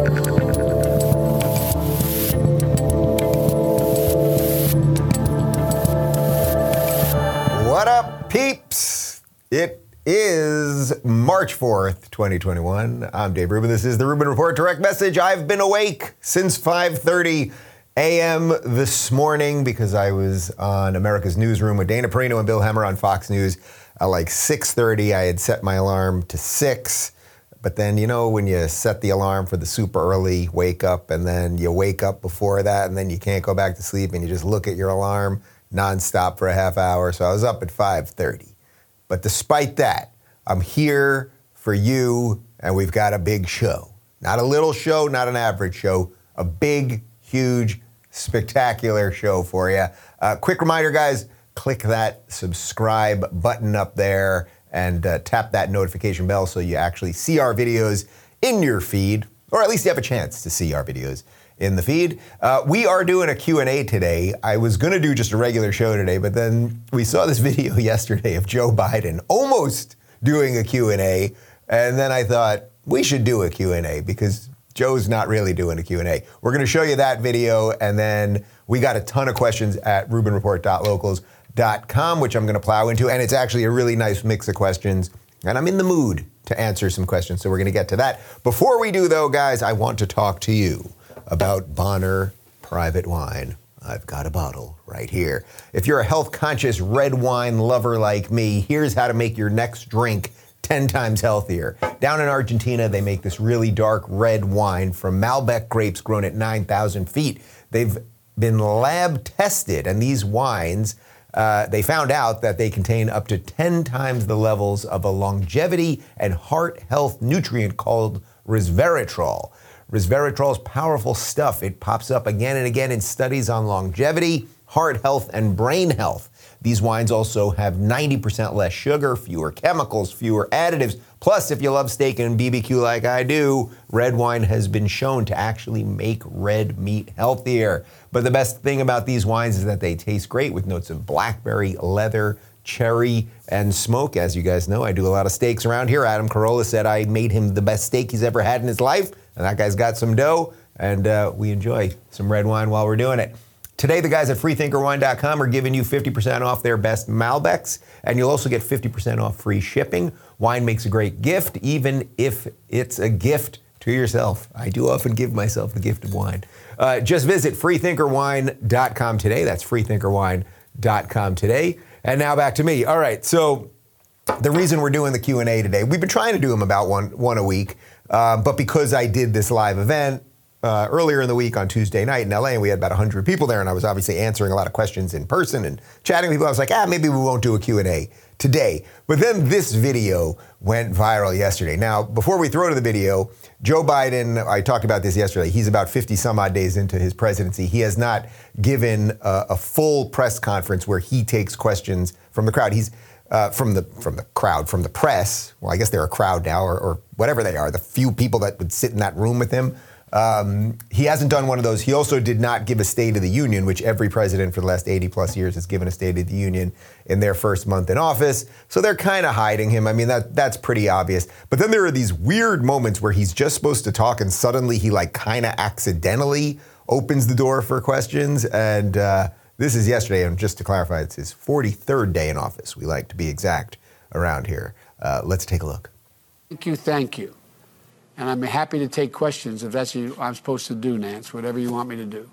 What up, peeps? It is March 4th, 2021. I'm Dave Rubin. This is the Rubin Report Direct Message. I've been awake since 5:30 a.m. this morning because I was on America's Newsroom with Dana Perino and Bill Hemmer on Fox News at like 6:30. I had set my alarm to 6. But then, you know, when you set the alarm for the super early wake up and then you wake up before that and then you can't go back to sleep and you just look at your alarm nonstop for a half hour. So I was up at 5:30. But despite that, I'm here for you and we've got a big show. Not a little show, not an average show, a big, huge, spectacular show for you. Uh, quick reminder, guys, click that subscribe button up there and uh, tap that notification bell so you actually see our videos in your feed, or at least you have a chance to see our videos in the feed. Uh, we are doing a Q&A today. I was going to do just a regular show today, but then we saw this video yesterday of Joe Biden almost doing a Q&A, and then I thought we should do a Q&A because Joe's not really doing a Q&A. We're going to show you that video, and then we got a ton of questions at rubinreport.locals.com, which I'm going to plow into, and it's actually a really nice mix of questions, and I'm in the mood to answer some questions, so we're going to get to that. Before we do, though, guys, I want to talk to you about Bonner Private Wine. I've got a bottle right here. If you're a health conscious red wine lover like me, here's how to make your next drink 10 times healthier. Down in Argentina, they make this really dark red wine from Malbec grapes grown at 9,000 feet. They've been lab tested, and these wines, uh, they found out that they contain up to 10 times the levels of a longevity and heart health nutrient called resveratrol. Resveratrol is powerful stuff. It pops up again and again in studies on longevity, heart health, and brain health. These wines also have 90% less sugar, fewer chemicals, fewer additives. Plus, if you love steak and BBQ like I do, red wine has been shown to actually make red meat healthier. But the best thing about these wines is that they taste great with notes of blackberry, leather, cherry, and smoke. As you guys know, I do a lot of steaks around here. Adam Carolla said I made him the best steak he's ever had in his life, and that guy's got some dough, and uh, we enjoy some red wine while we're doing it. Today, the guys at freethinkerwine.com are giving you 50% off their best Malbecs, and you'll also get 50% off free shipping. Wine makes a great gift, even if it's a gift to yourself. I do often give myself the gift of wine. Uh, just visit freethinkerwine.com today. That's freethinkerwine.com today. And now back to me. All right, so the reason we're doing the Q&A today, we've been trying to do them about one, one a week, uh, but because I did this live event, uh, earlier in the week on Tuesday night in LA, and we had about 100 people there, and I was obviously answering a lot of questions in person and chatting with people. I was like, ah, maybe we won't do a Q&A today. But then this video went viral yesterday. Now, before we throw to the video, Joe Biden, I talked about this yesterday, he's about 50 some odd days into his presidency. He has not given a, a full press conference where he takes questions from the crowd. He's uh, from the from the crowd, from the press. Well, I guess they're a crowd now, or, or whatever they are. The few people that would sit in that room with him. Um, he hasn't done one of those. He also did not give a State of the Union, which every president for the last 80 plus years has given a State of the Union in their first month in office. So they're kind of hiding him. I mean, that that's pretty obvious. But then there are these weird moments where he's just supposed to talk, and suddenly he like kind of accidentally opens the door for questions. And uh, this is yesterday, and just to clarify, it's his 43rd day in office. We like to be exact around here. Uh, let's take a look. Thank you, thank you. And I'm happy to take questions if that's what I'm supposed to do, Nance, whatever you want me to do.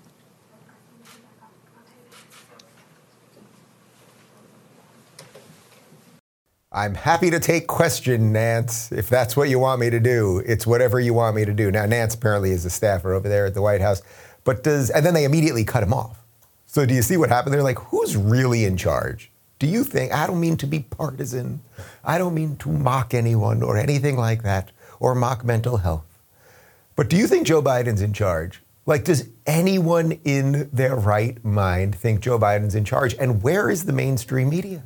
I'm happy to take question, Nance, if that's what you want me to do. It's whatever you want me to do. Now, Nance apparently is a staffer over there at the White House, but does, and then they immediately cut him off. So do you see what happened? They're like, who's really in charge? Do you think, I don't mean to be partisan, I don't mean to mock anyone or anything like that, or mock mental health. But do you think Joe Biden's in charge? Like, does anyone in their right mind think Joe Biden's in charge? And where is the mainstream media?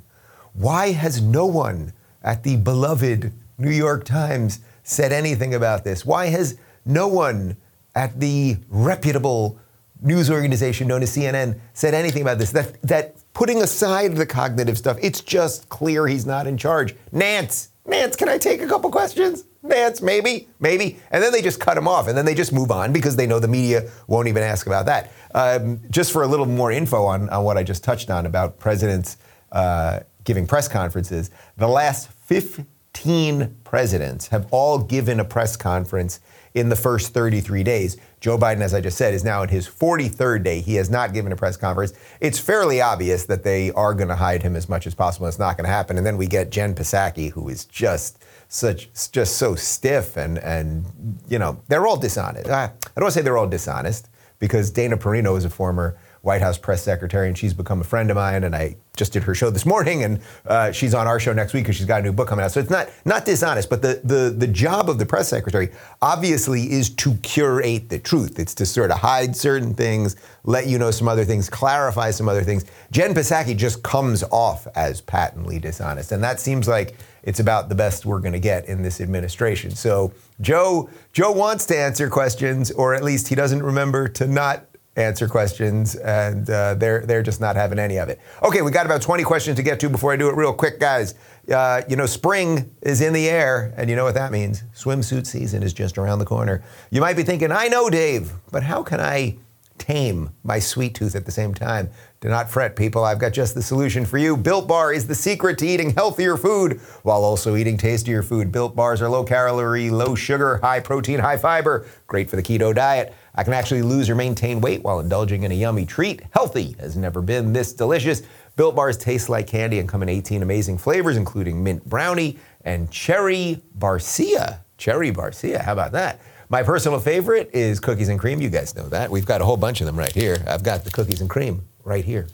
Why has no one at the beloved New York Times said anything about this? Why has no one at the reputable news organization known as CNN said anything about this? That, that putting aside the cognitive stuff, it's just clear he's not in charge. Nance, Nance, can I take a couple questions? Nance, maybe, maybe. And then they just cut him off and then they just move on because they know the media won't even ask about that. Um, just for a little more info on, on what I just touched on about presidents uh, giving press conferences, the last 15 presidents have all given a press conference in the first 33 days. Joe Biden, as I just said, is now in his 43rd day. He has not given a press conference. It's fairly obvious that they are going to hide him as much as possible. It's not going to happen. And then we get Jen Psaki, who is just such just so stiff and and you know they're all dishonest. I, I don't say they're all dishonest because Dana Perino is a former White House press secretary, and she's become a friend of mine. And I just did her show this morning, and uh, she's on our show next week because she's got a new book coming out. So it's not not dishonest, but the the the job of the press secretary obviously is to curate the truth. It's to sort of hide certain things, let you know some other things, clarify some other things. Jen Psaki just comes off as patently dishonest, and that seems like it's about the best we're going to get in this administration. So Joe Joe wants to answer questions, or at least he doesn't remember to not answer questions, and uh, they're they're just not having any of it. Okay, we got about 20 questions to get to before I do it real quick, guys. Uh, you know, spring is in the air, and you know what that means. Swimsuit season is just around the corner. You might be thinking, I know, Dave, but how can I tame my sweet tooth at the same time? Do not fret, people. I've got just the solution for you. Built Bar is the secret to eating healthier food while also eating tastier food. Built Bars are low calorie, low sugar, high protein, high fiber, great for the keto diet. I can actually lose or maintain weight while indulging in a yummy treat. Healthy has never been this delicious. Built Bars taste like candy and come in 18 amazing flavors, including mint brownie and cherry barcia. Cherry barcia, how about that? My personal favorite is cookies and cream. You guys know that. We've got a whole bunch of them right here. I've got the cookies and cream right here.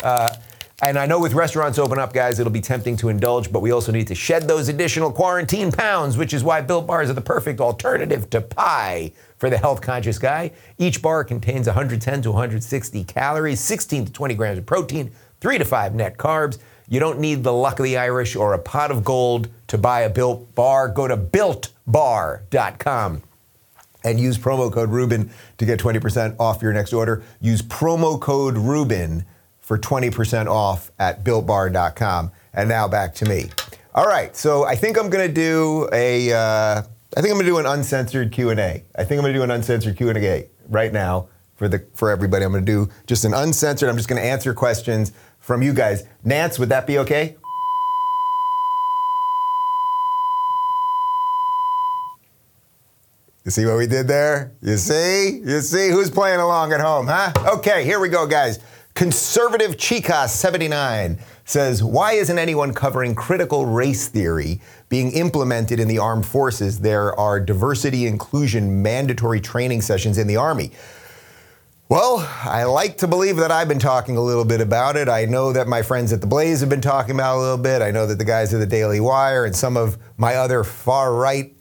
Uh, and I know with restaurants open up, guys, it'll be tempting to indulge, but we also need to shed those additional quarantine pounds, which is why Built Bars are the perfect alternative to pie for the health conscious guy. Each bar contains 110 to 160 calories, 16 to 20 grams of protein, 3 to 5 net carbs. You don't need the luck of the Irish or a pot of gold to buy a Built Bar. Go to builtbar.com and use promo code Rubin to get 20% off your next order. Use promo code Rubin for 20% off at builtbar.com. And now back to me. All right, so I think I'm going to do a. Uh, I think I'm going to do an uncensored Q&A. I think I'm going to do an uncensored Q&A right now for the for everybody. I'm going to do just an uncensored. I'm just going to answer questions from you guys. Nance, would that be okay? You see what we did there? You see? You see who's playing along at home, huh? Okay, here we go, guys. Conservative Chica79 says, Why isn't anyone covering critical race theory being implemented in the armed forces? There are diversity inclusion mandatory training sessions in the Army. Well, I like to believe that I've been talking a little bit about it. I know that my friends at the Blaze have been talking about it a little bit. I know that the guys at the Daily Wire and some of my other far right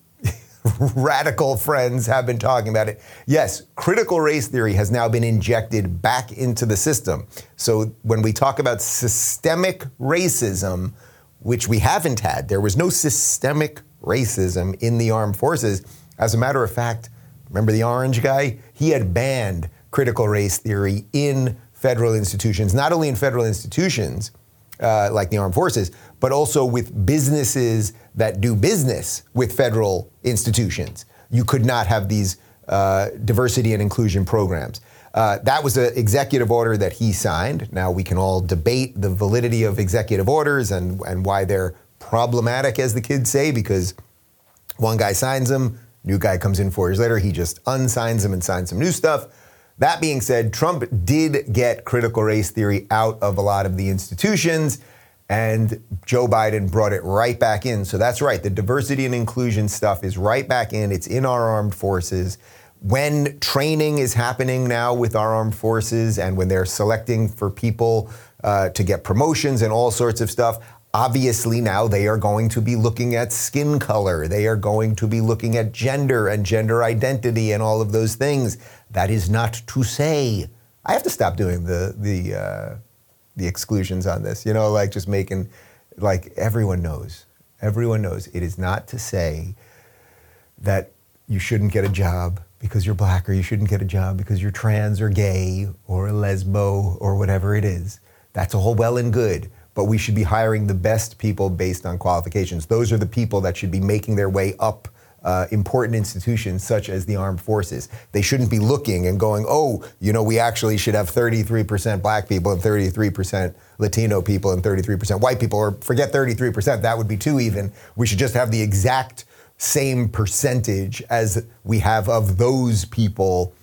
radical friends have been talking about it. Yes, critical race theory has now been injected back into the system. So when we talk about systemic racism, which we haven't had, there was no systemic racism in the armed forces. As a matter of fact, remember the orange guy? He had banned critical race theory in federal institutions, not only in federal institutions uh, like the armed forces, but also with businesses that do business with federal institutions. You could not have these uh, diversity and inclusion programs. Uh, that was an executive order that he signed. Now we can all debate the validity of executive orders and, and why they're problematic, as the kids say, because one guy signs them, new guy comes in four years later, he just unsigns them and signs some new stuff. That being said, Trump did get critical race theory out of a lot of the institutions, and Joe Biden brought it right back in. So that's right, the diversity and inclusion stuff is right back in. It's in our armed forces. When training is happening now with our armed forces and when they're selecting for people uh, to get promotions and all sorts of stuff, Obviously, now they are going to be looking at skin color. They are going to be looking at gender and gender identity and all of those things. That is not to say. I have to stop doing the the uh, the exclusions on this. You know, like just making like everyone knows. Everyone knows it is not to say that you shouldn't get a job because you're black or you shouldn't get a job because you're trans or gay or a lesbo or whatever it is. That's all well and good but we should be hiring the best people based on qualifications. Those are the people that should be making their way up uh, important institutions such as the armed forces. They shouldn't be looking and going, oh, you know, we actually should have 33% black people and 33% Latino people and 33% white people, or forget 33%, that would be too even. We should just have the exact same percentage as we have of those people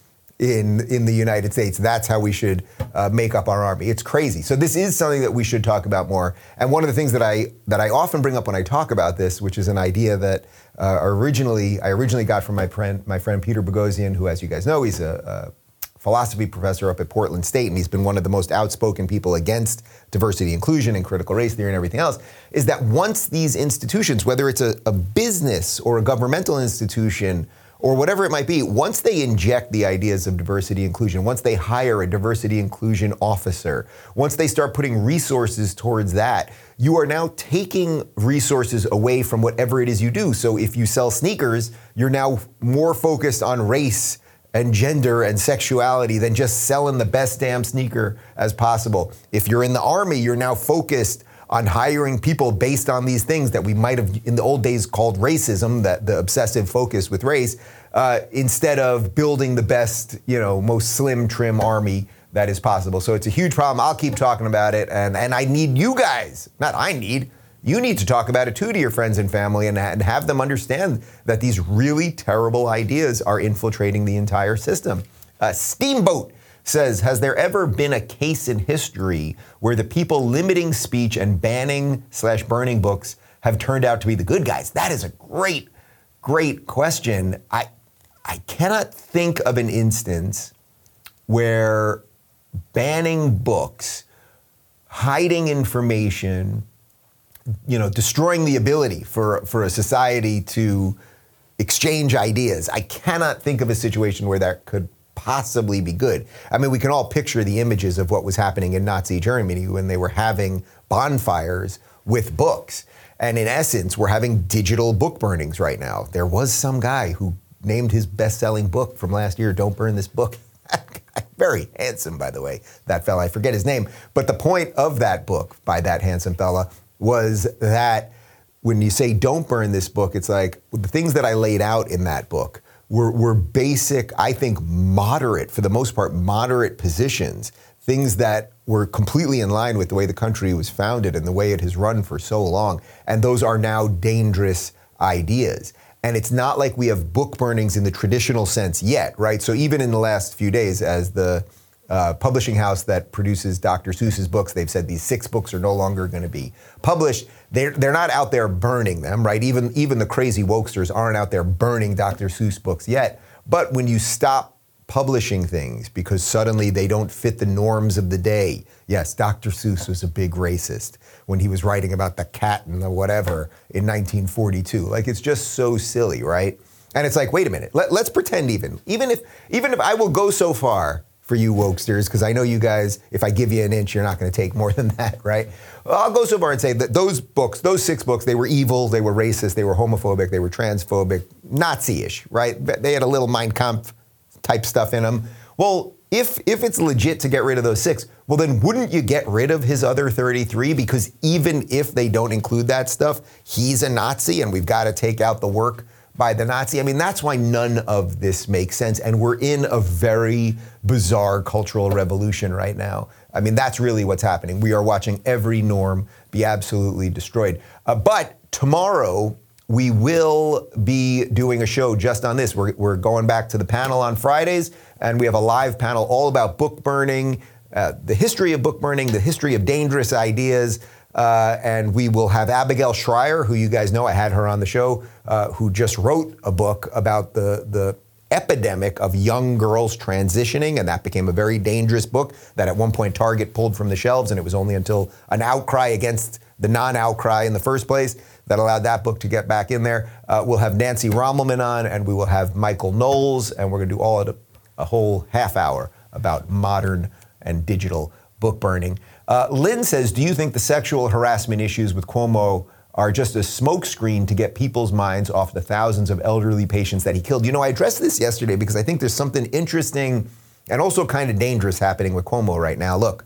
in in the United States. That's how we should uh, make up our army. It's crazy. So this is something that we should talk about more. And one of the things that I that I often bring up when I talk about this, which is an idea that uh, originally I originally got from my friend my friend Peter Boghossian, who, as you guys know, he's a, a philosophy professor up at Portland State, and he's been one of the most outspoken people against diversity, inclusion, and critical race theory and everything else, is that once these institutions, whether it's a, a business or a governmental institution, or whatever it might be, once they inject the ideas of diversity inclusion, once they hire a diversity inclusion officer, once they start putting resources towards that, you are now taking resources away from whatever it is you do. So if you sell sneakers, you're now more focused on race and gender and sexuality than just selling the best damn sneaker as possible. If you're in the army, you're now focused on hiring people based on these things that we might have in the old days called racism, that the obsessive focus with race, uh, instead of building the best, you know, most slim trim army that is possible. So it's a huge problem. I'll keep talking about it, and and I need you guys, not I need. You need to talk about it too to your friends and family and, and have them understand that these really terrible ideas are infiltrating the entire system. Uh, Steamboat says, Has there ever been a case in history where the people limiting speech and banning slash burning books have turned out to be the good guys? That is a great, great question. I, I cannot think of an instance where banning books, hiding information, you know, destroying the ability for, for a society to exchange ideas. I cannot think of a situation where that could possibly be good. I mean, we can all picture the images of what was happening in Nazi Germany when they were having bonfires with books. And in essence, we're having digital book burnings right now. There was some guy who named his best selling book from last year, Don't Burn This Book. Very handsome, by the way, that fella. I forget his name. But the point of that book by that handsome fella was that when you say don't burn this book, it's like the things that I laid out in that book were, were basic, I think, moderate, for the most part, moderate positions, things that were completely in line with the way the country was founded and the way it has run for so long. And those are now dangerous ideas. And it's not like we have book burnings in the traditional sense yet, right? So even in the last few days, as the uh, publishing house that produces Dr. Seuss's books. They've said these six books are no longer going to be published. They're, they're not out there burning them, right? Even, even the crazy wokesters aren't out there burning Dr. Seuss books yet. But when you stop publishing things because suddenly they don't fit the norms of the day, yes, Dr. Seuss was a big racist when he was writing about the cat and the whatever in 1942. Like it's just so silly, right? And it's like, wait a minute, let, let's pretend even, even if, even if I will go so far for you wokesters, because I know you guys, if I give you an inch, you're not going to take more than that, right? I'll go so far and say that those books, those six books, they were evil, they were racist, they were homophobic, they were transphobic, Nazi-ish, right? They had a little Mein Kampf type stuff in them. Well, if if it's legit to get rid of those six, well then wouldn't you get rid of his other 33 because even if they don't include that stuff, he's a Nazi and we've got to take out the work by the Nazi. I mean, that's why none of this makes sense. And we're in a very bizarre cultural revolution right now. I mean, that's really what's happening. We are watching every norm be absolutely destroyed. Uh, but tomorrow, we will be doing a show just on this. We're, we're going back to the panel on Fridays, and we have a live panel all about book burning, uh, the history of book burning, the history of dangerous ideas. Uh, and we will have Abigail Shrier, who you guys know, I had her on the show, uh, who just wrote a book about the, the epidemic of young girls transitioning, and that became a very dangerous book that at one point Target pulled from the shelves, and it was only until an outcry against the non outcry in the first place that allowed that book to get back in there. Uh, we'll have Nancy Rommelmann on, and we will have Michael Knowles, and we're going to do all a, a whole half hour about modern and digital book burning. Uh, Lynn says, Do you think the sexual harassment issues with Cuomo are just a smokescreen to get people's minds off the thousands of elderly patients that he killed? You know, I addressed this yesterday because I think there's something interesting and also kind of dangerous happening with Cuomo right now. Look,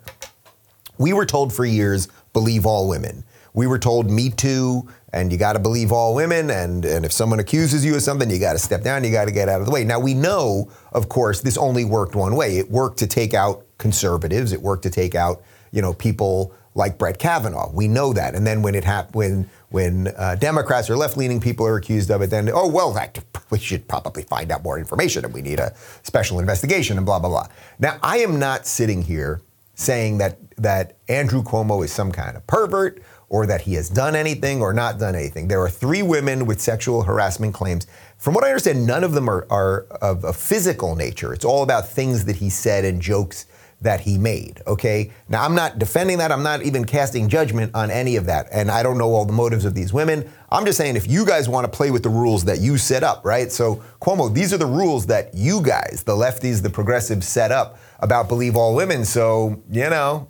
we were told for years believe all women. we were told Me Too, and you got to believe all women, and, and if someone accuses you of something, you got to step down, you got to get out of the way. Now, we know, of course, this only worked one way. It worked to take out conservatives, it worked to take out, you know, people like Brett Kavanaugh. We know that. And then when it happened, when when uh, Democrats or left-leaning people are accused of it, then oh well, that, we should probably find out more information, and we need a special investigation, and blah blah blah. Now, I am not sitting here saying that that Andrew Cuomo is some kind of pervert or that he has done anything or not done anything. There are three women with sexual harassment claims. From what I understand, none of them are, are of a physical nature. It's all about things that he said and jokes that he made. Okay. Now, I'm not defending that. I'm not even casting judgment on any of that. And I don't know all the motives of these women. I'm just saying if you guys want to play with the rules that you set up, right? So, Cuomo, these are the rules that you guys, the lefties, the progressives, set up about believe all women. So, you know,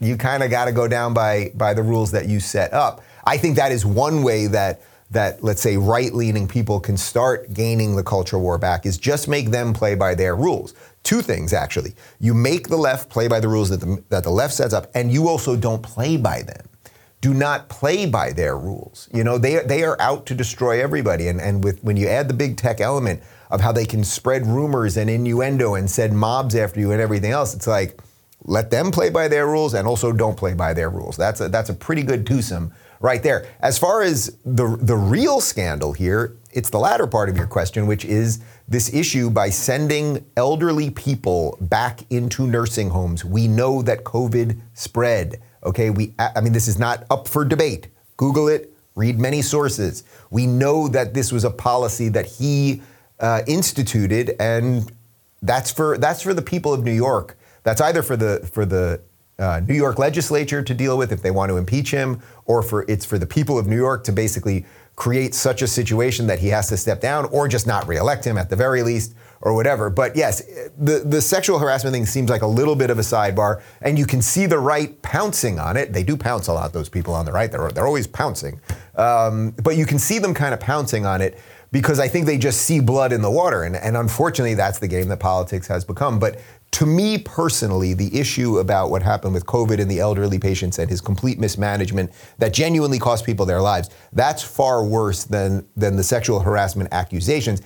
you kind of got to go down by by the rules that you set up. I think that is one way that that let's say right-leaning people can start gaining the culture war back is just make them play by their rules. Two things actually. You make the left play by the rules that the, that the left sets up and you also don't play by them. Do not play by their rules. You know, they they are out to destroy everybody and and with when you add the big tech element of how they can spread rumors and innuendo and send mobs after you and everything else, it's like let them play by their rules and also don't play by their rules. That's a, that's a pretty good twosome right there. As far as the, the real scandal here, it's the latter part of your question, which is this issue by sending elderly people back into nursing homes. We know that COVID spread. Okay, we I mean this is not up for debate. Google it, read many sources. We know that this was a policy that he uh, instituted, and that's for that's for the people of New York. That's either for the for the uh, New York legislature to deal with if they want to impeach him, or for it's for the people of New York to basically create such a situation that he has to step down, or just not reelect him at the very least, or whatever. But yes, the the sexual harassment thing seems like a little bit of a sidebar, and you can see the right pouncing on it. They do pounce a lot. Those people on the right, they're they're always pouncing, um, but you can see them kind of pouncing on it because I think they just see blood in the water. And, and, unfortunately, that's the game that politics has become. But to me personally, the issue about what happened with COVID and the elderly patients and his complete mismanagement that genuinely cost people their lives, that's far worse than, than the sexual harassment accusations.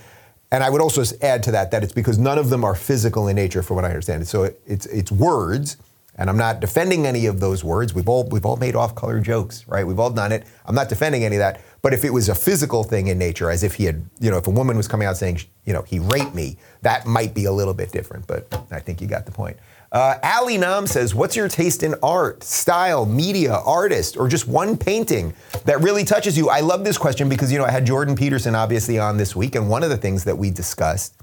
And I would also add to that that it's because none of them are physical in nature, from what I understand. So it's, it's words and I'm not defending any of those words. We've all we've all made off-color jokes, right? We've all done it. I'm not defending any of that. But if it was a physical thing in nature, as if he had, you know, if a woman was coming out saying, you know, he raped me, that might be a little bit different. But I think you got the point. Uh, Ali Nam says, "What's your taste in art, style, media, artist, or just one painting that really touches you?" I love this question because you know I had Jordan Peterson obviously on this week, and one of the things that we discussed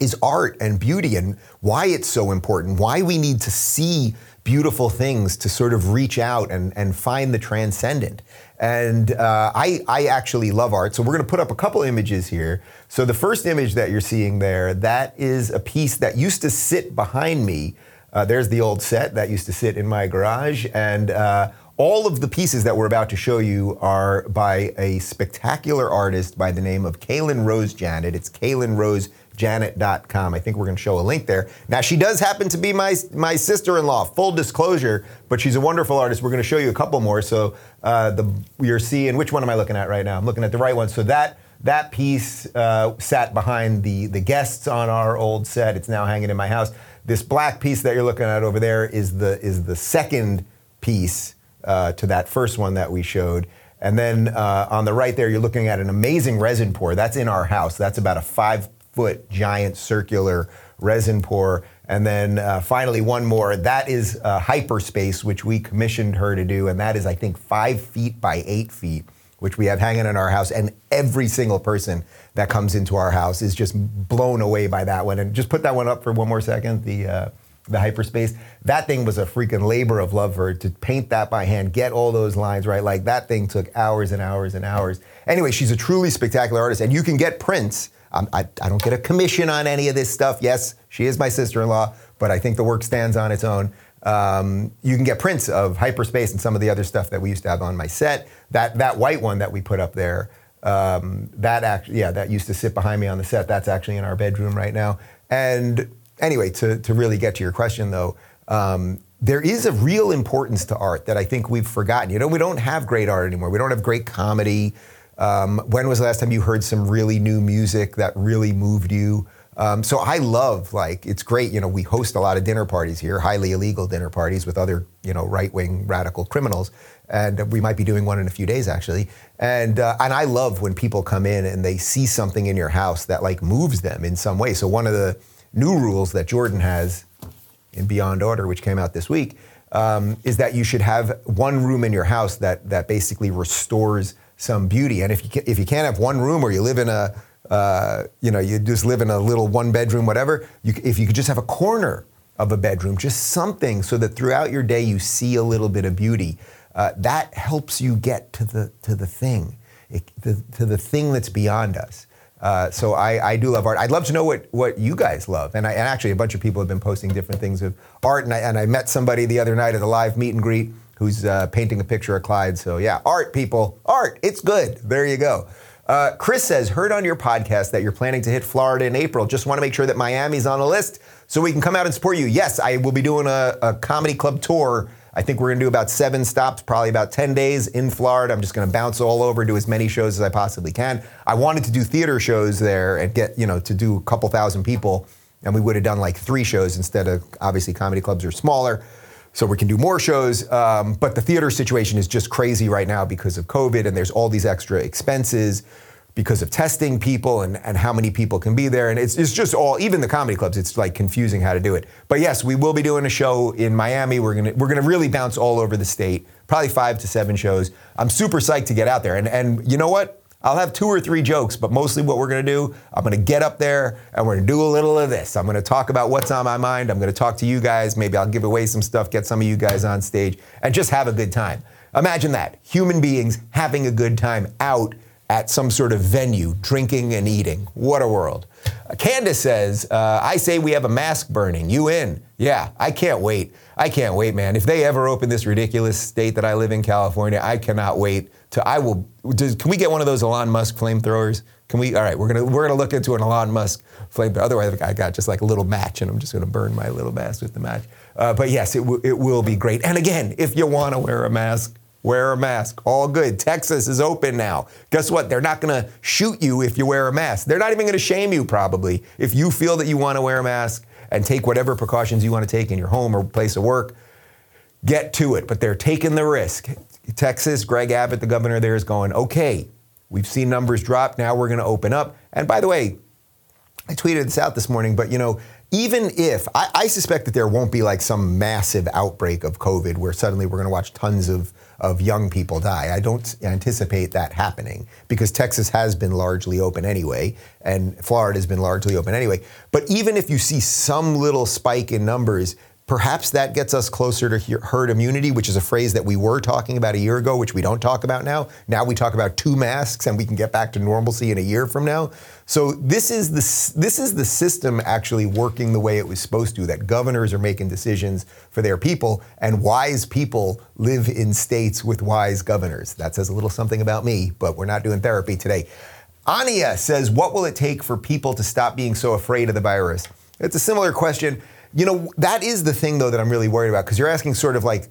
is art and beauty and why it's so important, why we need to see beautiful things to sort of reach out and, and find the transcendent. And uh, I, I actually love art. So we're going to put up a couple images here. So the first image that you're seeing there, that is a piece that used to sit behind me. Uh, there's the old set that used to sit in my garage. And uh, all of the pieces that we're about to show you are by a spectacular artist by the name of Kaylin Rose Janet. It's Kaylin Rose janet.com. I think we're going to show a link there. Now, she does happen to be my, my sister in law, full disclosure, but she's a wonderful artist. We're going to show you a couple more. So, uh, the, you're seeing, which one am I looking at right now? I'm looking at the right one. So, that that piece uh, sat behind the, the guests on our old set. It's now hanging in my house. This black piece that you're looking at over there is the, is the second piece uh, to that first one that we showed. And then uh, on the right there, you're looking at an amazing resin pour. That's in our house. That's about a five foot giant circular resin pour. And then uh, finally, one more. That is uh, Hyperspace, which we commissioned her to do. And that is, I think, five feet by eight feet, which we have hanging in our house. And every single person that comes into our house is just blown away by that one. And just put that one up for one more second. The uh, the hyperspace. That thing was a freaking labor of love for her to paint that by hand, get all those lines right. Like that thing took hours and hours and hours. Anyway, she's a truly spectacular artist, and you can get prints um, I, I don't get a commission on any of this stuff. Yes, she is my sister in law, but I think the work stands on its own. Um, you can get prints of hyperspace and some of the other stuff that we used to have on my set. That that white one that we put up there, um, that actually, yeah, that used to sit behind me on the set. That's actually in our bedroom right now. And anyway, to to really get to your question though, um, there is a real importance to art that I think we've forgotten. You know, we don't have great art anymore. We don't have great comedy. Um, when was the last time you heard some really new music that really moved you? Um, so I love like it's great. You know, we host a lot of dinner parties here, highly illegal dinner parties with other you know right wing radical criminals, and we might be doing one in a few days actually. And uh, and I love when people come in and they see something in your house that like moves them in some way. So one of the new rules that Jordan has in Beyond Order, which came out this week, um, is that you should have one room in your house that that basically restores some beauty. And if you can, if you can't have one room or you live in a uh, you know you just live in a little one bedroom whatever, you, if you could just have a corner of a bedroom, just something so that throughout your day you see a little bit of beauty. Uh, that helps you get to the to the thing, it, the, to the thing that's beyond us. Uh, so I, I, do love art. I'd love to know what, what you guys love. And, I, and, actually, a bunch of people have been posting different things of art. And I, and I met somebody the other night at a live meet and greet who's uh, painting a picture of Clyde. So yeah, art, people, art. It's good. There you go. Uh, Chris says, heard on your podcast that you're planning to hit Florida in April. Just want to make sure that Miami's on the list so we can come out and support you. Yes, I will be doing a, a comedy club tour I think we're going to do about seven stops, probably about 10 days in Florida. I'm just going to bounce all over, do as many shows as I possibly can. I wanted to do theater shows there and get, you know, to do a couple thousand people. And we would have done like three shows instead of obviously comedy clubs are smaller. So we can do more shows. Um, but the theater situation is just crazy right now because of COVID and there's all these extra expenses because of testing people and, and how many people can be there. And it's, it's just all, even the comedy clubs, it's like confusing how to do it. But yes, we will be doing a show in Miami. We're gonna, we're gonna really bounce all over the state, probably five to seven shows. I'm super psyched to get out there. And, and you know what? I'll have two or three jokes, but mostly what we're gonna do, I'm gonna get up there and we're gonna do a little of this. I'm gonna talk about what's on my mind. I'm gonna talk to you guys. Maybe I'll give away some stuff, get some of you guys on stage, and just have a good time. Imagine that human beings having a good time out at some sort of venue, drinking and eating. What a world. Candace says, uh, I say we have a mask burning. You in? Yeah, I can't wait. I can't wait, man. If they ever open this ridiculous state that I live in, California, I cannot wait to. I will. Does, can we get one of those Elon Musk flamethrowers? Can we? All right, we're gonna we're gonna look into an Elon Musk flamethrower. Otherwise, I got just like a little match, and I'm just gonna burn my little mask with the match. Uh, but yes, it, w- it will be great. And again, if you want to wear a mask, Wear a mask. All good. Texas is open now. Guess what? They're not going to shoot you if you wear a mask. They're not even going to shame you, probably. If you feel that you want to wear a mask and take whatever precautions you want to take in your home or place of work, get to it. But they're taking the risk. Texas, Greg Abbott, the governor there, is going, okay, we've seen numbers drop. Now we're going to open up. And by the way, I tweeted this out this morning, but you know, even if I, I, suspect that there won't be like some massive outbreak of COVID where suddenly we're going to watch tons of, of young people die. I don't anticipate that happening because Texas has been largely open anyway, and Florida has been largely open anyway. But even if you see some little spike in numbers, Perhaps that gets us closer to herd immunity, which is a phrase that we were talking about a year ago, which we don't talk about now. Now we talk about two masks and we can get back to normalcy in a year from now. So this is the this is the system actually working the way it was supposed to. That governors are making decisions for their people, and wise people live in states with wise governors. That says a little something about me, but we're not doing therapy today. Ania says, "What will it take for people to stop being so afraid of the virus?" It's a similar question. You know, that is the thing, though, that I'm really worried about because you're asking sort of like,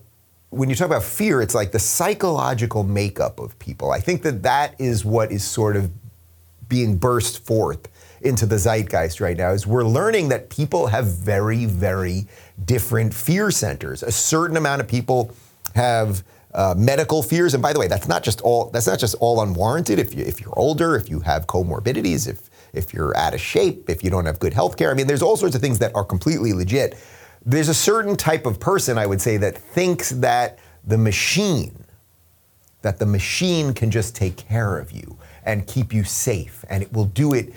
when you talk about fear, it's like the psychological makeup of people. I think that that is what is sort of being burst forth into the zeitgeist right now is we're learning that people have very very different fear centers a certain amount of people have uh, medical fears and by the way that's not just all that's not just all unwarranted if you if you're older if you have comorbidities if if you're out of shape, if you don't have good health care. I mean, there's all sorts of things that are completely legit. There's a certain type of person, I would say, that thinks that the machine, that the machine can just take care of you and keep you safe, and it will do it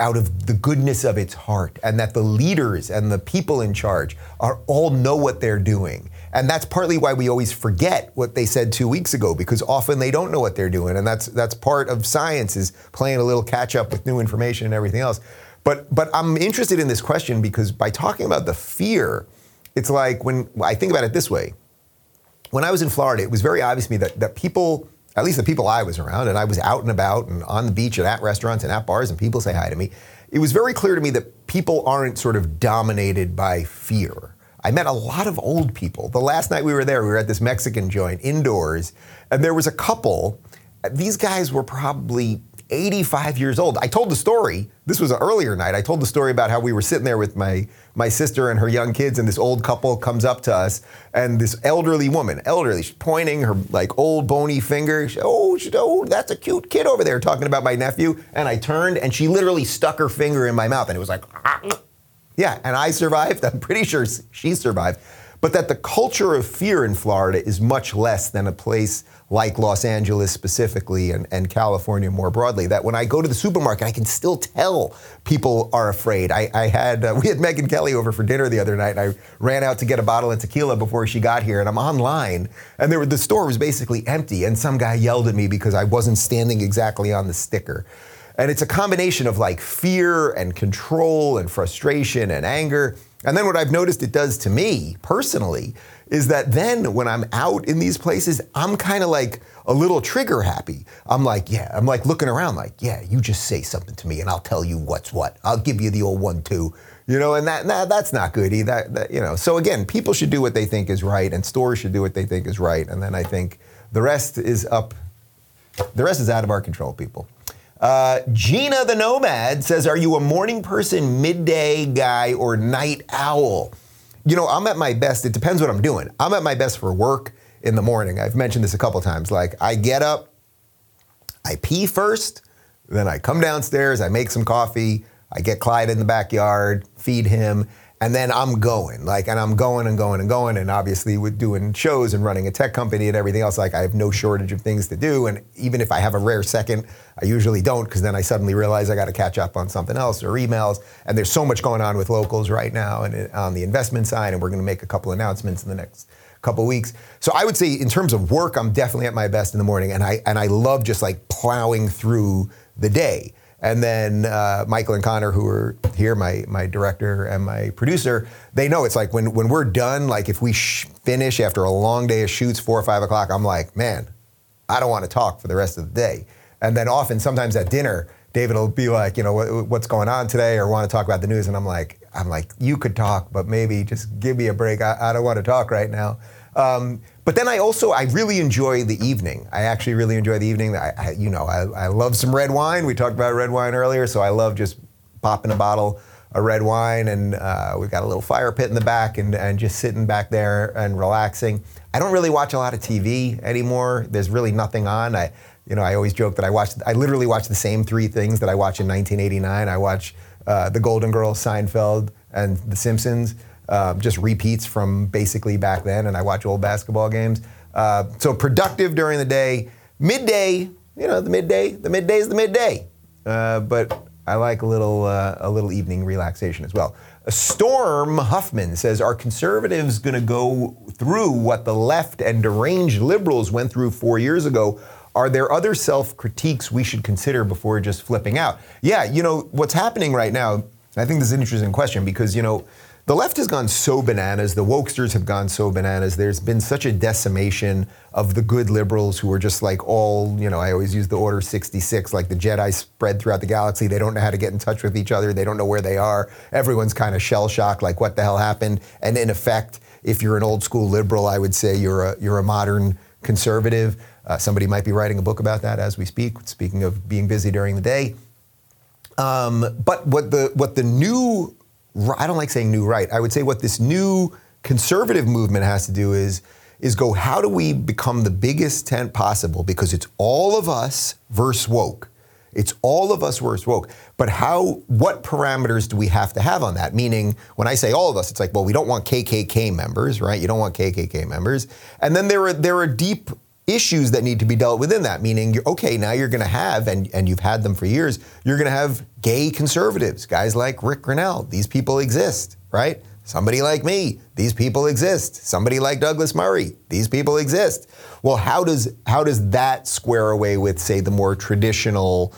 out of the goodness of its heart, and that the leaders and the people in charge are all know what they're doing and that's partly why we always forget what they said two weeks ago, because often they don't know what they're doing. And that's that's part of science is playing a little catch up with new information and everything else. But but I'm interested in this question because by talking about the fear, it's like when I think about it this way. When I was in Florida, it was very obvious to me that, that people, at least the people I was around, and I was out and about and on the beach and at restaurants and at bars, and people say hi to me. It was very clear to me that people aren't sort of dominated by fear I met a lot of old people. The last night we were there, we were at this Mexican joint indoors, and there was a couple. These guys were probably 85 years old. I told the story. This was an earlier night. I told the story about how we were sitting there with my my sister and her young kids, and this old couple comes up to us, and this elderly woman, elderly, she's pointing her like old bony finger. She, oh, she, oh, that's a cute kid over there talking about my nephew. And I turned, and she literally stuck her finger in my mouth, and it was like, yeah. And I survived. I'm pretty sure she survived. But that the culture of fear in Florida is much less than a place like Los Angeles specifically and, and California more broadly. That when I go to the supermarket, I can still tell people are afraid. I, I had uh, we had Megyn Kelly over for dinner the other night, and I ran out to get a bottle of tequila before she got here, and I'm online, and there were, the store was basically empty, and some guy yelled at me because I wasn't standing exactly on the sticker. And it's a combination of like fear and control and frustration and anger. And then what I've noticed it does to me personally is that then when I'm out in these places, I'm kind of like a little trigger happy. I'm like, yeah, I'm like looking around like, yeah, you just say something to me and I'll tell you what's what. I'll give you the old one too. You know, and that, that that's not good either. That, that, you know, so again, people should do what they think is right and stores should do what they think is right. And then I think the rest is up, the rest is out of our control, people. Uh, Gina the Nomad says, Are you a morning person, midday guy, or night owl? you know, I'm at my best. It depends what I'm doing. I'm at my best for work in the morning. I've mentioned this a couple times. Like, I get up, I pee first, then I come downstairs, I make some coffee, I get Clyde in the backyard, feed him, and then I'm going. Like, and I'm going and going and going. And obviously, with doing shows and running a tech company and everything else, like, I have no shortage of things to do. And even if I have a rare second, I usually don't because then I suddenly realize I got to catch up on something else or emails. And there's so much going on with locals right now and uh, on the investment side. And we're going to make a couple announcements in the next couple weeks. So I would say in terms of work, I'm definitely at my best in the morning. And I and I love just like plowing through the day. And then uh, Michael and Connor, who are here, my my director and my producer, they know it's like when when we're done, like if we sh- finish after a long day of shoots, four or five o'clock, I'm like, man, I don't want to talk for the rest of the day. And then often, sometimes at dinner, David will be like, you know, what, what's going on today, or want to talk about the news, and I'm like, I'm like, you could talk, but maybe just give me a break. I, I don't want to talk right now. Um, but then I also I really enjoy the evening. I actually really enjoy the evening. I, I you know I, I love some red wine. We talked about red wine earlier, so I love just popping a bottle of red wine, and uh, we've got a little fire pit in the back, and, and just sitting back there and relaxing. I don't really watch a lot of TV anymore. There's really nothing on. I you know I always joke that I watch I literally watch the same three things that I watched in 1989. I watch uh, The Golden Girls, Seinfeld, and The Simpsons uh, just repeats from basically back then, and I watch old basketball games. Uh, so productive during the day. Midday, you know, the midday, the midday is the midday. Uh, but I like a little, uh, a little evening relaxation as well. Storm Huffman says, Are conservatives going to go through what the left and deranged liberals went through four years ago? Are there other self critiques we should consider before just flipping out? Yeah, you know, what's happening right now, I think this is an interesting question because, you know, the left has gone so bananas. The wokesters have gone so bananas. There's been such a decimation of the good liberals who are just like all, you know, I always use the Order 66, like the Jedi spread throughout the galaxy. They don't know how to get in touch with each other. They don't know where they are. Everyone's kind of shell shocked, like what the hell happened. And in effect, if you're an old school liberal, I would say you're a, you're a modern conservative. Uh, somebody might be writing a book about that as we speak, speaking of being busy during the day. Um, but what the, what the new I don't like saying new right. I would say what this new conservative movement has to do is is go how do we become the biggest tent possible because it's all of us versus woke. It's all of us versus woke. But how what parameters do we have to have on that? Meaning when I say all of us, it's like, well, we don't want KKK members, right? You don't want KKK members. And then there are there are deep issues that need to be dealt within that. Meaning, you're, okay, now you're going to have, and, and you've had them for years, you're going to have gay conservatives, guys like Rick Grinnell. These people exist, right? Somebody like me, these people exist. Somebody like Douglas Murray, these people exist. Well, how does how does that square away with, say, the more traditional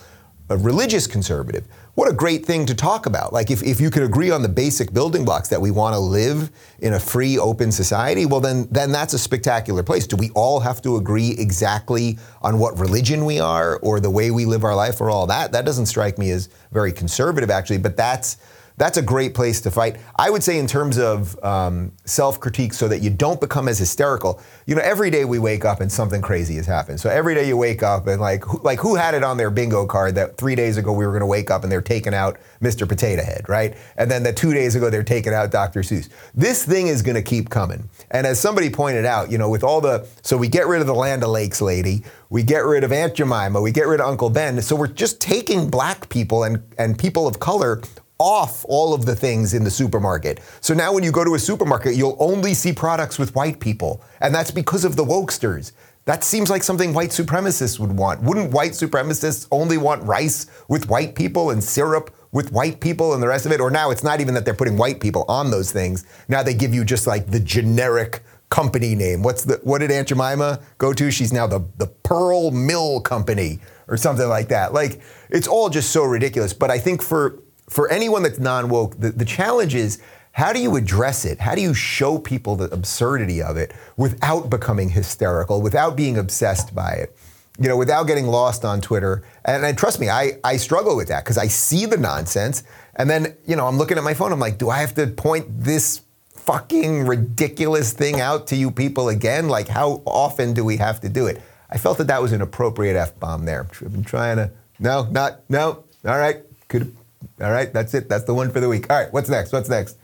uh, religious conservative? What a great thing to talk about. Like, if, if you could agree on the basic building blocks that we want to live in a free, open society, well, then, then that's a spectacular place. Do we all have to agree exactly on what religion we are or the way we live our life or all that? That doesn't strike me as very conservative, actually, but that's that's a great place to fight. I would say in terms of um, self-critique, so that you don't become as hysterical. You know, every day we wake up and something crazy has happened. So every day you wake up and like, who, like who had it on their bingo card that three days ago we were going to wake up and they're taking out Mr. Potato Head, right? And then that two days ago they're taking out Dr. Seuss. This thing is going to keep coming. And as somebody pointed out, you know, with all the so we get rid of the Land O'Lakes lady, we get rid of Aunt Jemima, we get rid of Uncle Ben. So we're just taking black people and and people of color off all of the things in the supermarket. So now when you go to a supermarket, you'll only see products with white people. And that's because of the wokesters. That seems like something white supremacists would want. Wouldn't white supremacists only want rice with white people and syrup with white people and the rest of it? Or now it's not even that they're putting white people on those things. Now they give you just like the generic company name. What's the what did Aunt Jemima go to? She's now the the Pearl Mill Company or something like that. Like it's all just so ridiculous. But I think for for anyone that's non woke, the, the challenge is how do you address it? How do you show people the absurdity of it without becoming hysterical, without being obsessed by it? You know, without getting lost on Twitter. And, and trust me, I, I struggle with that because I see the nonsense. And then, you know, I'm looking at my phone. I'm like, do I have to point this fucking ridiculous thing out to you people again? Like, how often do we have to do it? I felt that that was an appropriate F bomb there. I've been trying to, no, not, no, all right, could all right, that's it. That's the one for the week. All right, what's next? What's next?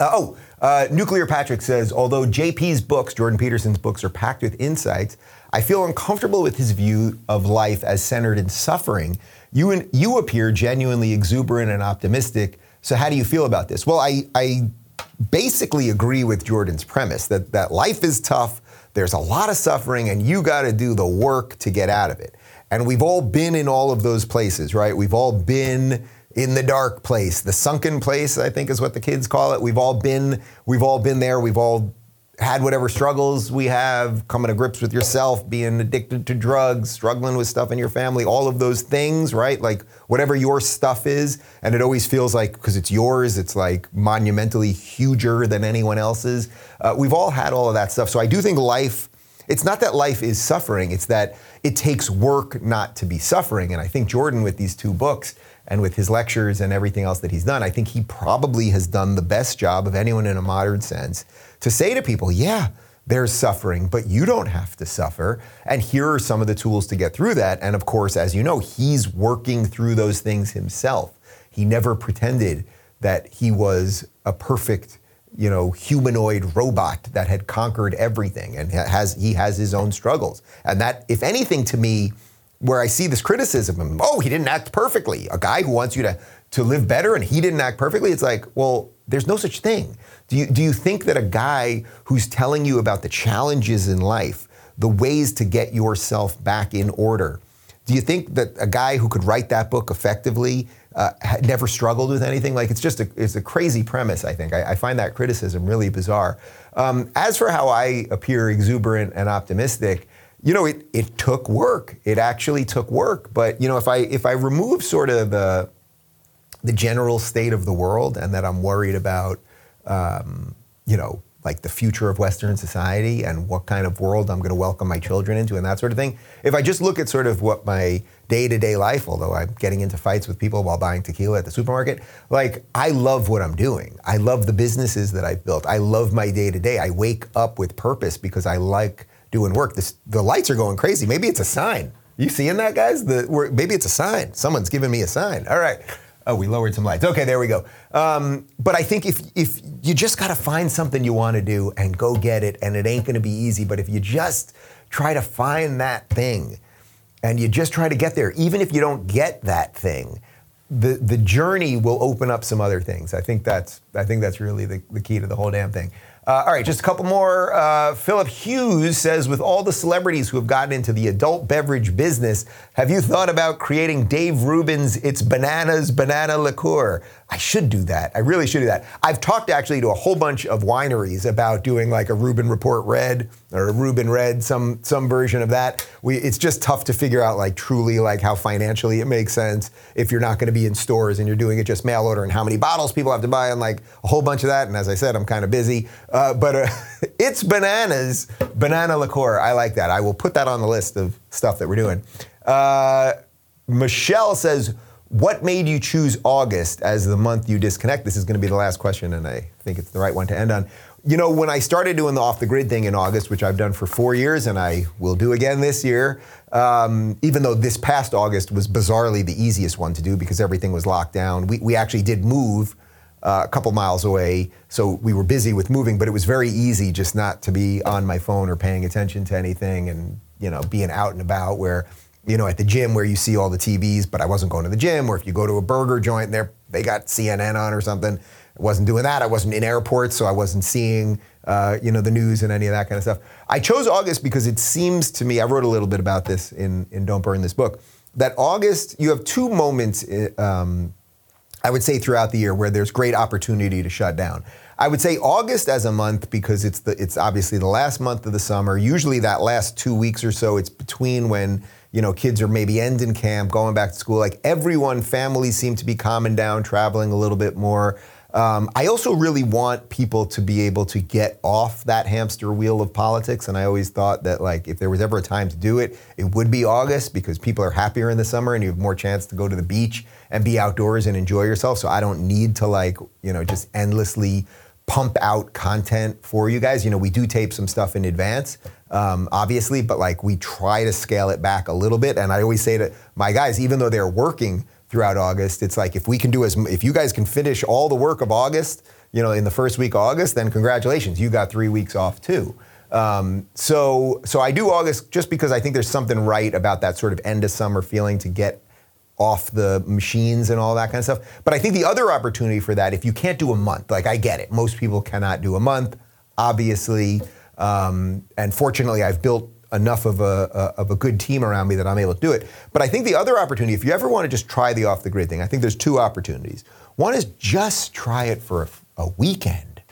Uh, oh, uh, Nuclear Patrick says, although JP's books, Jordan Peterson's books, are packed with insights, I feel uncomfortable with his view of life as centered in suffering. You, you appear genuinely exuberant and optimistic. So, how do you feel about this? Well, I, I basically agree with Jordan's premise that, that life is tough, there's a lot of suffering, and you got to do the work to get out of it. And we've all been in all of those places, right? We've all been in the dark place, the sunken place, I think is what the kids call it. We've all been we've all been there. We've all had whatever struggles we have, coming to grips with yourself, being addicted to drugs, struggling with stuff in your family, all of those things, right? Like whatever your stuff is, and it always feels like because it's yours, it's like monumentally huger than anyone else's. Uh, we've all had all of that stuff. So I do think life it's not that life is suffering, it's that it takes work not to be suffering. And I think Jordan, with these two books and with his lectures and everything else that he's done, I think he probably has done the best job of anyone in a modern sense to say to people, yeah, there's suffering, but you don't have to suffer. And here are some of the tools to get through that. And of course, as you know, he's working through those things himself. He never pretended that he was a perfect you know, humanoid robot that had conquered everything and has he has his own struggles. And that, if anything, to me, where I see this criticism oh, he didn't act perfectly. A guy who wants you to to live better and he didn't act perfectly. It's like, well, there's no such thing. Do you do you think that a guy who's telling you about the challenges in life, the ways to get yourself back in order, do you think that a guy who could write that book effectively uh, never struggled with anything. Like it's just a it's a crazy premise. I think I, I find that criticism really bizarre. Um, as for how I appear exuberant and optimistic, you know, it it took work. It actually took work. But you know, if I if I remove sort of the the general state of the world and that I'm worried about, um, you know, like the future of Western society and what kind of world I'm going to welcome my children into and that sort of thing. If I just look at sort of what my day to day life, although I'm getting into fights with people while buying tequila at the supermarket, like I love what I'm doing. I love the businesses that I've built. I love my day to day. I wake up with purpose because I like doing work. This, the lights are going crazy. Maybe it's a sign. You seeing that, guys? The, maybe it's a sign. Someone's giving me a sign. All right. Oh, we lowered some lights. Okay, there we go. Um, but I think if if you just got to find something you want to do and go get it, and it ain't going to be easy. But if you just try to find that thing, and you just try to get there, even if you don't get that thing, the the journey will open up some other things. I think that's I think that's really the, the key to the whole damn thing. Uh, all right, just a couple more. Uh, Philip Hughes says, with all the celebrities who have gotten into the adult beverage business, have you thought about creating Dave Rubin's It's Bananas Banana Liqueur? I should do that. I really should do that. I've talked actually to a whole bunch of wineries about doing like a Rubin Report Red or a Rubin Red, some some version of that. We, it's just tough to figure out like truly like how financially it makes sense if you're not going to be in stores and you're doing it just mail order and how many bottles people have to buy and like a whole bunch of that. And as I said, I'm kind of busy. Uh, but uh, it's bananas, banana liqueur. I like that. I will put that on the list of stuff that we're doing. Uh, Michelle says what made you choose August as the month you disconnect? This is going to be the last question, and I think it's the right one to end on. You know, when I started doing the off the grid thing in August, which I've done for four years and I will do again this year, um, even though this past August was bizarrely the easiest one to do because everything was locked down, we, we actually did move uh, a couple miles away. So we were busy with moving, but it was very easy just not to be on my phone or paying attention to anything and, you know, being out and about where, you know, at the gym where you see all the TVs, but I wasn't going to the gym, or if you go to a burger joint and there, they got CNN on or something. I wasn't doing that. I wasn't in airports, so I wasn't seeing, uh, you know, the news and any of that kind of stuff. I chose August because it seems to me, I wrote a little bit about this in, in Don't Burn This Book, that August, you have two moments eh, um, I would say throughout the year where there's great opportunity to shut down. I would say August as a month because it's the it's obviously the last month of the summer. Usually that last two weeks or so, it's between when you know kids are maybe ending camp, going back to school. Like everyone, families seem to be calming down, traveling a little bit more. Um, I also really want people to be able to get off that hamster wheel of politics, and I always thought that like if there was ever a time to do it, it would be August because people are happier in the summer and you have more chance to go to the beach and be outdoors and enjoy yourself. So I don't need to like you know just endlessly pump out content for you guys. You know we do tape some stuff in advance, um, obviously, but like we try to scale it back a little bit. And I always say to my guys, even though they're working throughout August. It's like if we can do as if you guys can finish all the work of August, you know, in the first week of August, then congratulations, you got three weeks off too. Um, so so I do August just because I think there's something right about that sort of end of summer feeling to get off the machines and all that kind of stuff. But I think the other opportunity for that, if you can't do a month, like I get it, most people cannot do a month, obviously. Um, and fortunately, I've built enough of a, a, of a good team around me that I'm able to do it. But I think the other opportunity, if you ever want to just try the off the grid thing, I think there's two opportunities. One is just try it for a, a weekend.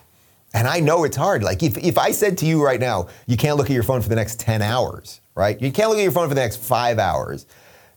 And I know it's hard. Like if, if I said to you right now, you can't look at your phone for the next 10 hours, right? You can't look at your phone for the next five hours.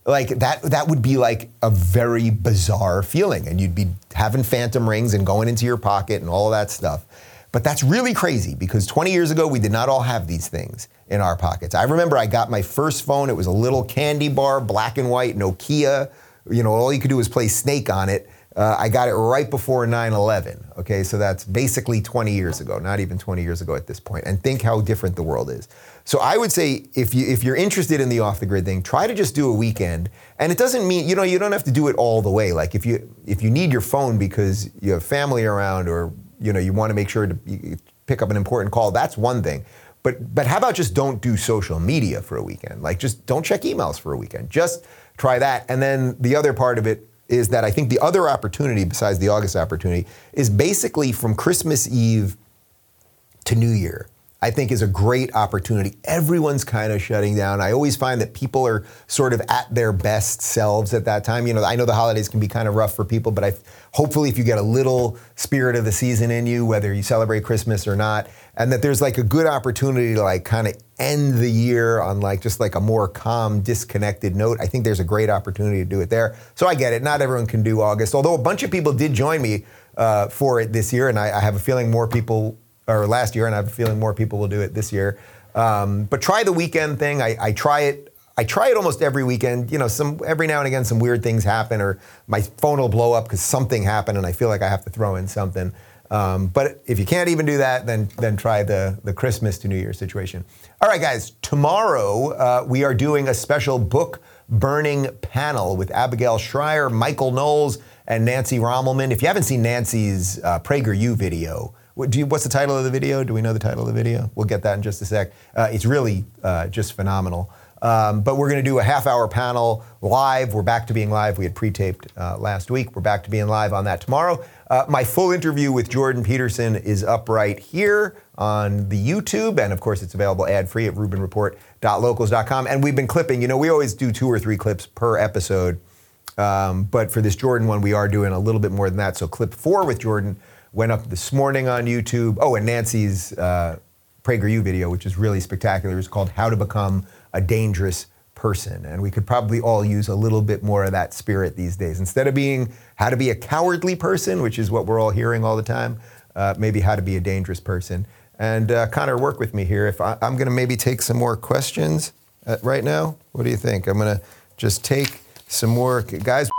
Like that that would be like a very bizarre feeling. And you'd be having phantom rings and going into your pocket and all that stuff. But that's really crazy because 20 years ago, we did not all have these things in our pockets. I remember I got my first phone. It was a little candy bar, black and white, Nokia. You know, all you could do was play Snake on it. Uh, I got it right before 9 11. Okay, so that's basically 20 years ago, not even 20 years ago at this point. And think how different the world is. So I would say if, you, if you're interested in the off the grid thing, try to just do a weekend. And it doesn't mean, you know, you don't have to do it all the way. Like if you, if you need your phone because you have family around or, you know, you want to make sure to pick up an important call, that's one thing. But but how about just don't do social media for a weekend? Like just don't check emails for a weekend. Just try that. And then the other part of it is that I think the other opportunity besides the August opportunity is basically from Christmas Eve to New Year. I think is a great opportunity. Everyone's kind of shutting down. I always find that people are sort of at their best selves at that time. You know, I know the holidays can be kind of rough for people, but I hopefully if you get a little spirit of the season in you, whether you celebrate Christmas or not, and that there's like a good opportunity to like kind of end the year on like just like a more calm, disconnected note. I think there's a great opportunity to do it there. So I get it. Not everyone can do August, although a bunch of people did join me uh, for it this year, and I, I have a feeling more people or last year, and I have a feeling more people will do it this year. Um, but try the weekend thing. I, I, try it. I try it almost every weekend. You know, some every now and again, some weird things happen, or my phone will blow up because something happened, and I feel like I have to throw in something. Um, but if you can't even do that, then then try the the Christmas to New Year situation. All right, guys. Tomorrow uh, we are doing a special book burning panel with Abigail Shrier, Michael Knowles, and Nancy Rommelmann. If you haven't seen Nancy's uh, PragerU video, what, you, what's the title of the video? Do we know the title of the video? We'll get that in just a sec. Uh, it's really uh, just phenomenal. Um, but we're going to do a half hour panel live. We're back to being live. We had pre taped uh, last week. We're back to being live on that tomorrow. Uh, my full interview with Jordan Peterson is up right here on the YouTube. And of course, it's available ad free at RubinReport.locals.com. And we've been clipping, you know, we always do two or three clips per episode. Um, but for this Jordan one, we are doing a little bit more than that. So, clip four with Jordan went up this morning on YouTube. Oh, and Nancy's uh, PragerU video, which is really spectacular, is called How to Become a Dangerous Person. And we could probably all use a little bit more of that spirit these days. Instead of being how to be a cowardly person, which is what we're all hearing all the time, uh, maybe how to be a dangerous person. And uh, Connor, work with me here. If I, am going to maybe take some more questions uh, right now, what do you think? I'm going to just take some more guys.